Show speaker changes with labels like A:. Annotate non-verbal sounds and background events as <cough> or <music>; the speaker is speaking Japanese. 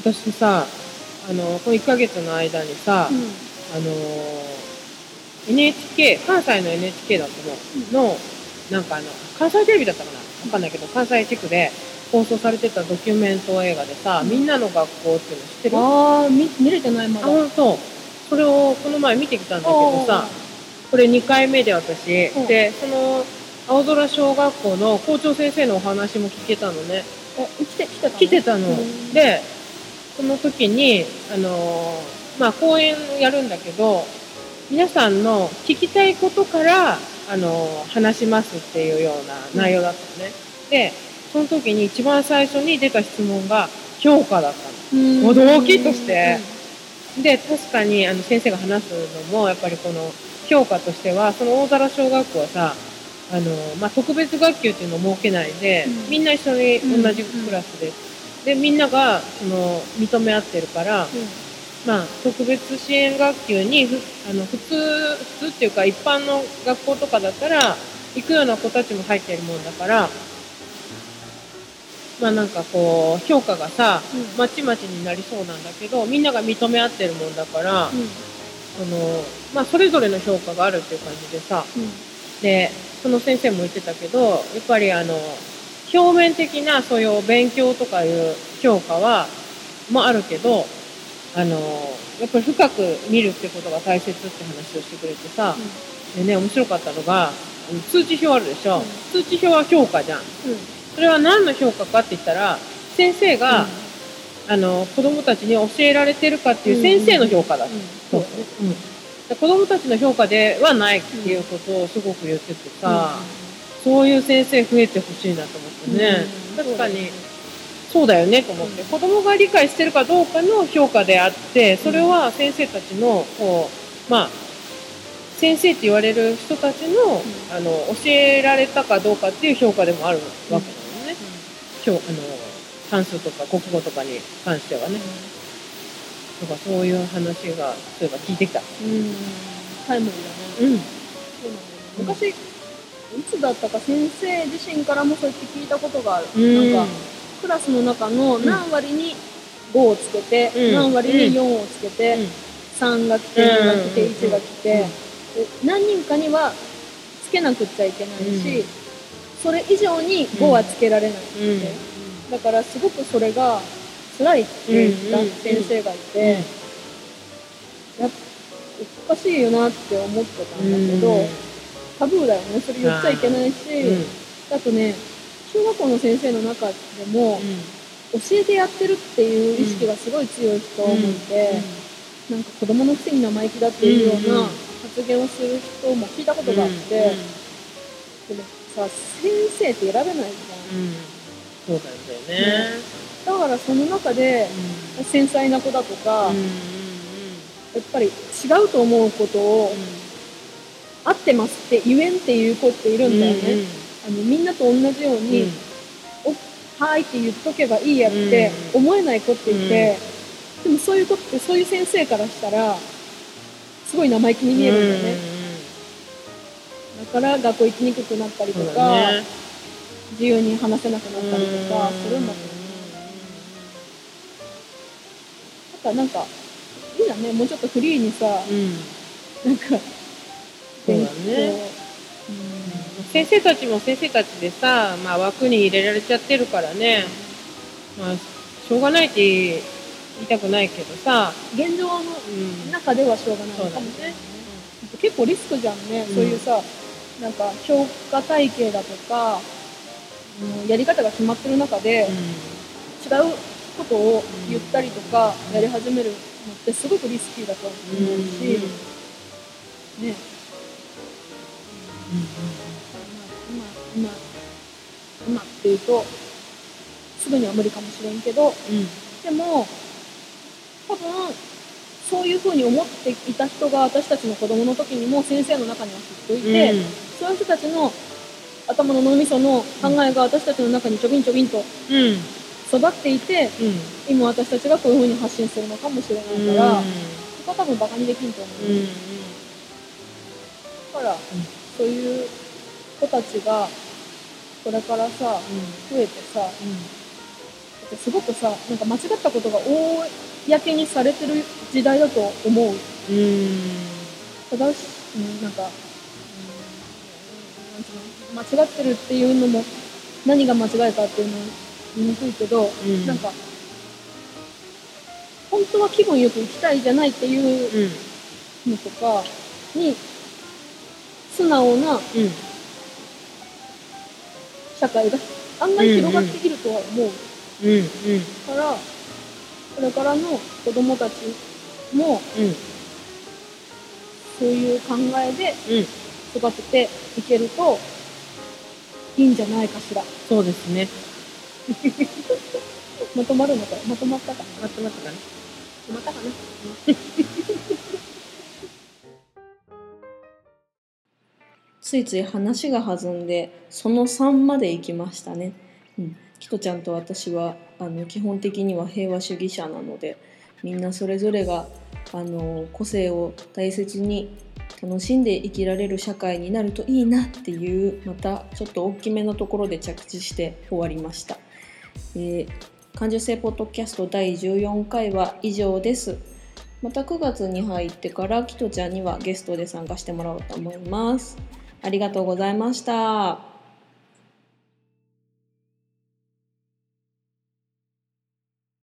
A: 私さあのこの1ヶ月の間にさ、
B: うん。
A: あの NHK 関西の NHK だと思う。の、なんかあの関西テレビだったかな？わかんないけど関西地区で放送されてたドキュメント映画でさ、みんなの学校っていうの知ってる？あ
B: ああ見見れてないまだ。
A: 本当それをこの前見てきたんだけどさこれ2回目で私、
B: うん。
A: でその青空小学校の校長先生のお話も聞けたのね。
B: え来て来てたの
A: 来てたの、
B: うん。
A: でその時にあのーまあ講演やるんだけど皆さんの聞きたいことからあのー話しますっていうような内容だったのね、でその時に一番最初に出た質問が評価だったの。
B: うん。
A: 驚きとして。で確かにあの先生が話すのもやっぱりこの評価としてはその大皿小学校はさあの、まあ、特別学級っていうのを設けないで、
B: うん。
A: みんな一緒に同じクラスで、でみんながその認め合ってるから、まあ、特別支援学級にふあの普通普通っていうか一般の学校とかだったら行くような子たちも入ってるもんだからまあなんかこう評価がさ
B: うん。
A: まちまちになりそうなんだけどみんなが認め合ってるもんだから、
B: うん。
A: そのまあ、それぞれの評価があるっていう感じでさ。
B: うん。
A: でその先生も言ってたけどやっぱりあの表面的なそういう勉強とかいう評価はもあるけどあのやっぱり深く見るってことが大切って話をしてくれてさ、でね面白かったのが通知表あるでしょ、
B: うん。
A: 通知表は評価じゃん。
B: うん。
A: それは何の評価かって言ったら先生が、あの子供たちに教えられてるかっていう先生の評価だ、
B: うん。
A: そう。ん。で子供たちの評価ではないっていうことをすごく言っててさ、そういう先生増えてほしいなと思ってね、
B: うん。
A: 確かにそうだよね。と思って、子供が理解してるかどうかの評価であってそれは先生たちのこうまあ先生って言われる人たちの,、あの教えられたかどうかっていう評価でもあるわけだもんね、今日あの算数とか国語とかに関してはね、とかそういう話がそういえば聞いてきた。
B: うん。タイムリーだね。
A: うん
B: そうなんだよね。昔いつだったか先生自身からもそうやって聞いたことがある、
A: うん。
B: なんかクラスの中の何割に5をつけて、
A: うん。
B: 何割に4をつけて、
A: うん。
B: 3が来て2が来て
A: うん。
B: 1が来て、で何人かにはつけなくっちゃいけないし、
A: うん。
B: それ以上に5はつけられないって、
A: うん。
B: だからすごくそれが辛いって言った先生がいて、やっおかしいよなって思ってたんだけど、タブーだよね。それ言っちゃいけないし、
A: うん。
B: あとね小学校の先生の中でも、教えてやってるっていう意識がすごい強い人もいて、なんか子供のくせに生意気だっていうようなん発言をする人も聞いたことがあって、でもさ先生って選べないじゃん。
A: そうなんだよね。
B: だからその中で繊細な子だとか、
A: うん
B: やっぱり違うと思うことを合ってますって言えんっていう子っているんだよね、あのみんなと同じように、おはーいって言っとけばいいやって思えない子っていて、でもそういう子ってそういう先生からしたらすごい生意気に見えるんだよね、だから学校行きにくくなったりとか、自由に話せなくなったりとかするんだと思うなんかいいじゃんね。もうちょっとフリーにさ
A: うん。
B: なんか
A: そうだね。先生たちも先生たちでさ、まあ、枠に入れられちゃってるからね、まあ、しょうがないって言いたくないけどさ、
B: 現状の
A: うん。
B: 中ではしょうがない。かもしれない、結構リスクじゃんね、そういうさなんか評価体系だとか、うんやり方が決まってる中で、違うことを言ったりとかやり始めるのってすごくリスキーだと思うし、ね。今今今っていうとすぐには無理かもしれんけどでも多分そういうふうに思っていた人が私たちの子供の時にも先生の中にはきっといて、そういう人たちの頭の脳みその考えが私たちの中にちょびんちょびんと
A: うん
B: 育っていて今私たちがこういうふうに発信するのかもしれないから、そこは多分バカにできんと思う、だから、そういう子たちがこれからさ増えてさってすごくさなんか間違ったことが公にされてる時代だと思う。
A: うん。
B: 正しうんなんか、うん、間違ってるっていうのも何が間違いかっていうのは言いにくいけど、
A: うん。
B: なんか本当は気分よく生きたいじゃないっていう
A: うん。
B: のとかに素直な
A: うん。
B: 社会が案外広がっているとは思う。
A: うんうん。
B: から、これからの子供たちも
A: うん。
B: そういう考えで
A: うん。
B: 育てていけるといいんじゃないかしら。
A: そうですね <laughs>
B: まとまるのかまとまったかな？
A: まとまったかな？
B: まとまったかな？<laughs> ついつい話が弾んでその3まで行きましたね。うん、キトちゃんと私はあの基本的には平和主義者なのでみんなそれぞれがあの個性を大切に楽しんで生きられる社会になるといいなっていうまたちょっと大きめのところで着地して終わりました。えー感受性ポッドキャスト第14回は以上です。また9月に入ってからキトちゃんにはゲストで参加してもらおうと思います。ありがとうございました。